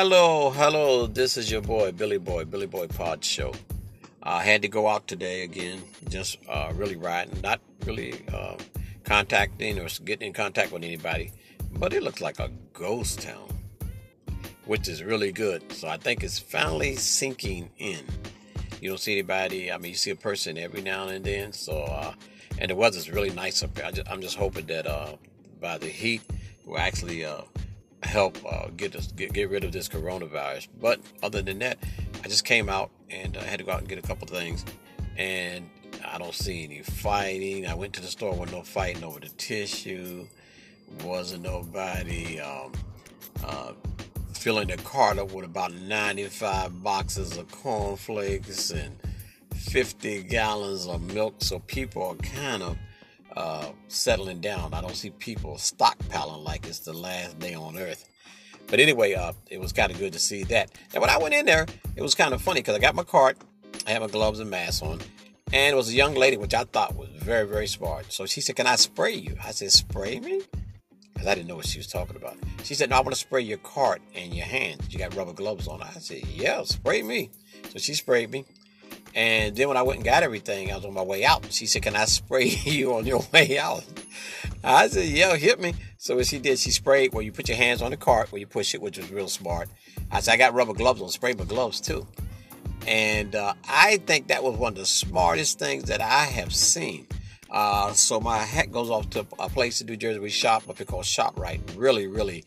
Hello, hello. This is your boy Billy Boy, Billy Boy Pod Show. I had to go out today again, just uh, really riding, not really uh, contacting or getting in contact with anybody, but it looks like a ghost town, which is really good. So I think it's finally sinking in. You don't see anybody. I mean, you see a person every now and then. So, uh, and the weather's really nice up here. I am just, hoping that uh, by the heat, we'll actually uh, help uh, get us get, get rid of this coronavirus. But other than that, I just came out and I had to go out and get a couple things, and I don't see any fighting. I went to the store with no fighting over the tissue. Wasn't nobody um, uh, filling their cart up with about 95 boxes of cornflakes and 50 gallons of milk. So people are kind of uh, settling down. I don't see people stockpiling like it's the last day on earth. But anyway, uh, it was kind of good to see that. And when I went in there, it was kind of funny because I got my cart, I had my gloves and mask on, and it was a young lady, which I thought was very, very smart. So she said, Can I spray you? I said, Spray me? Because I didn't know what she was talking about. She said, No, I want to spray your cart and your hands. You got rubber gloves on. I said, Yeah, spray me. So she sprayed me. And then when I went and got everything, I was on my way out. She said, Can I spray you on your way out? I said, Yeah, hit me. So what she did, she sprayed where you put your hands on the cart, where you push it, which was real smart. I said, I got rubber gloves on, spray my gloves too. And uh, I think that was one of the smartest things that I have seen. Uh, so my hat goes off to a place in New Jersey we shop up here called ShopRite. Really, really.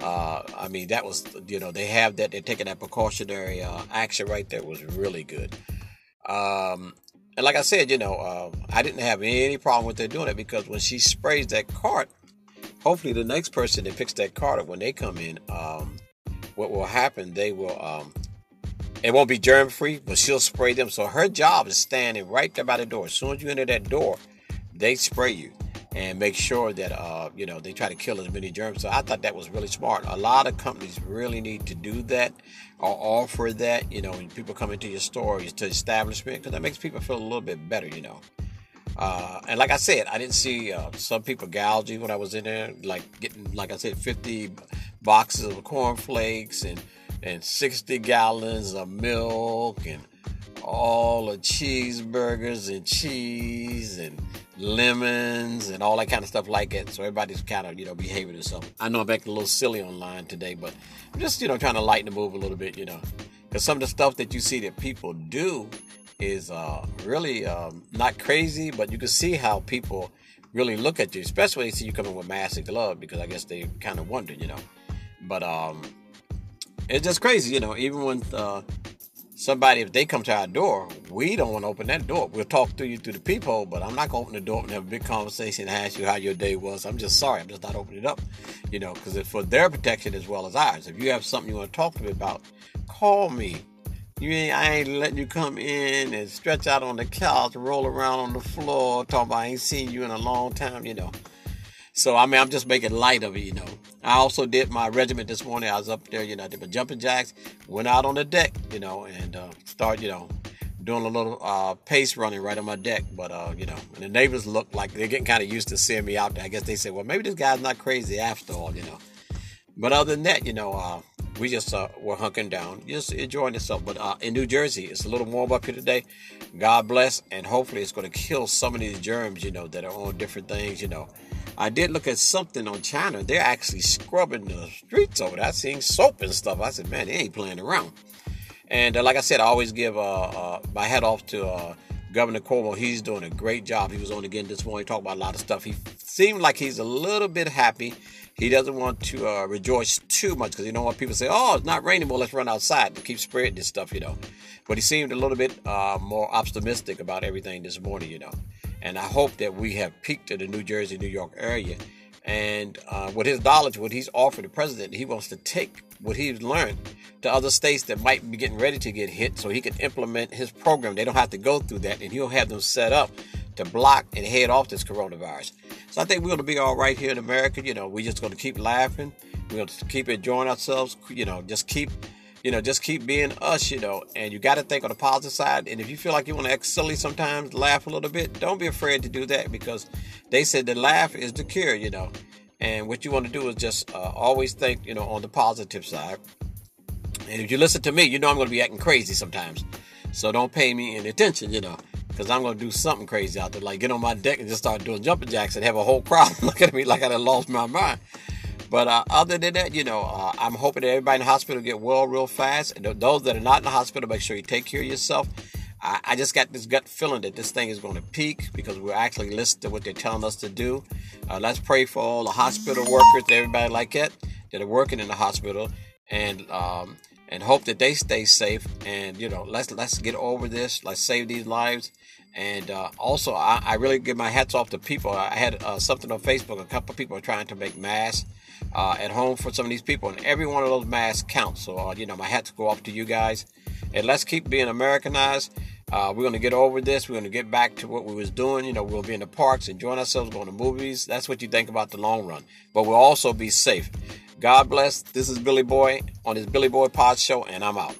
Uh, I mean, that was, you know, they have that, they're taking that precautionary uh, action right there was really good. Um, and like I said, you know, uh, I didn't have any problem with her doing it because when she sprays that cart, hopefully the next person that picks that cart up when they come in, um, what will happen? They will, um, it won't be germ free, but she'll spray them. So her job is standing right there by the door. As soon as you enter that door, they spray you and make sure that uh, you know they try to kill as many germs. So I thought that was really smart. A lot of companies really need to do that or offer that. You know, when people come into your store, to establishment, because that makes people feel a little bit better. You know. Uh, and like I said, I didn't see uh, some people gouging when I was in there, like getting, like I said, 50 boxes of cornflakes and and 60 gallons of milk and all the cheeseburgers and cheese and lemons and all that kind of stuff like that. So everybody's kind of, you know, behaving themselves. I know I'm acting a little silly online today, but I'm just, you know, trying to lighten the move a little bit, you know. Because some of the stuff that you see that people do is uh, really um, not crazy, but you can see how people really look at you, especially when they see you coming with mask and glove, because I guess they kind of wonder, you know. But um, it's just crazy, you know, even when uh, somebody, if they come to our door, we don't want to open that door. We'll talk to you through the peephole, but I'm not going to open the door and have a big conversation and ask you how your day was. I'm just sorry. I'm just not opening it up, you know, because it's for their protection as well as ours. If you have something you want to talk to me about, call me. You ain't, I ain't letting you come in and stretch out on the couch, roll around on the floor, talk about I ain't seen you in a long time, you know. So I mean, I'm just making light of it, you know. I also did my regiment this morning. I was up there, you know, I did my jumping jacks, went out on the deck, you know, and uh, start, you know, doing a little uh, pace running right on my deck. But uh, you know, the neighbors look like they're getting kind of used to seeing me out there. I guess they said, well, maybe this guy's not crazy after all, you know. But other than that, you know, uh, we just uh, were hunking down, just enjoying itself. But uh, in New Jersey, it's a little warm up here today. God bless, and hopefully, it's going to kill some of these germs, you know, that are on different things, you know. I did look at something on China. They're actually scrubbing the streets over there. I seen soap and stuff. I said, man, they ain't playing around. And uh, like I said, I always give uh, uh, my hat off to uh, Governor Cuomo. He's doing a great job. He was on again this morning, talking about a lot of stuff. He seemed like he's a little bit happy. He doesn't want to uh, rejoice too much because you know what people say, oh, it's not raining, well, let's run outside to keep spreading this stuff, you know. But he seemed a little bit more optimistic about everything this morning, you know. And I hope that we have peaked in the New Jersey, New York area. And uh, with his knowledge, what he's offered the president, he wants to take what he's learned to other states that might be getting ready to get hit so he can implement his program. They don't have to go through that, and he'll have them set up to block and head off this coronavirus. So I think we're going to be all right here in America. You know, we're just going to keep laughing. We're going to keep enjoying ourselves. You know, just keep you know, just keep being us, you know, and you got to think on the positive side. And if you feel like you want to act silly sometimes, laugh a little bit, don't be afraid to do that because they said the laugh is the cure, you know. And what you want to do is just uh, always think, you know, on the positive side. And if you listen to me, you know I'm going to be acting crazy sometimes. So don't pay me any attention, you know, because I'm going to do something crazy out there, like get on my deck and just start doing jumping jacks and have a whole crowd looking at me like I lost my mind. But uh, other than that, you know, uh, I'm hoping that everybody in the hospital get well real fast. And those that are not in the hospital, make sure you take care of yourself. I, I just got this gut feeling that this thing is going to peak because we're actually listening to what they're telling us to do. Uh, let's pray for all the hospital workers, everybody like that, that are working in the hospital, and um, and hope that they stay safe. And you know, let's let's get over this. Let's save these lives. And uh, also, I, I, really give my hats off to people. I had uh, something on Facebook. A couple of people are trying to make masks uh, at home for some of these people, and every one of those masks counts. So, uh, you know, my hats go off to you guys. And let's keep being Americanized. Uh, we're going to get over this. We're going to get back to what we was doing. You know, we'll be in the parks, enjoying ourselves, going to movies. That's what you think about the long run. But we'll also be safe. God bless. This is Billy Boy on his Billy Boy Pod Show, and I'm out.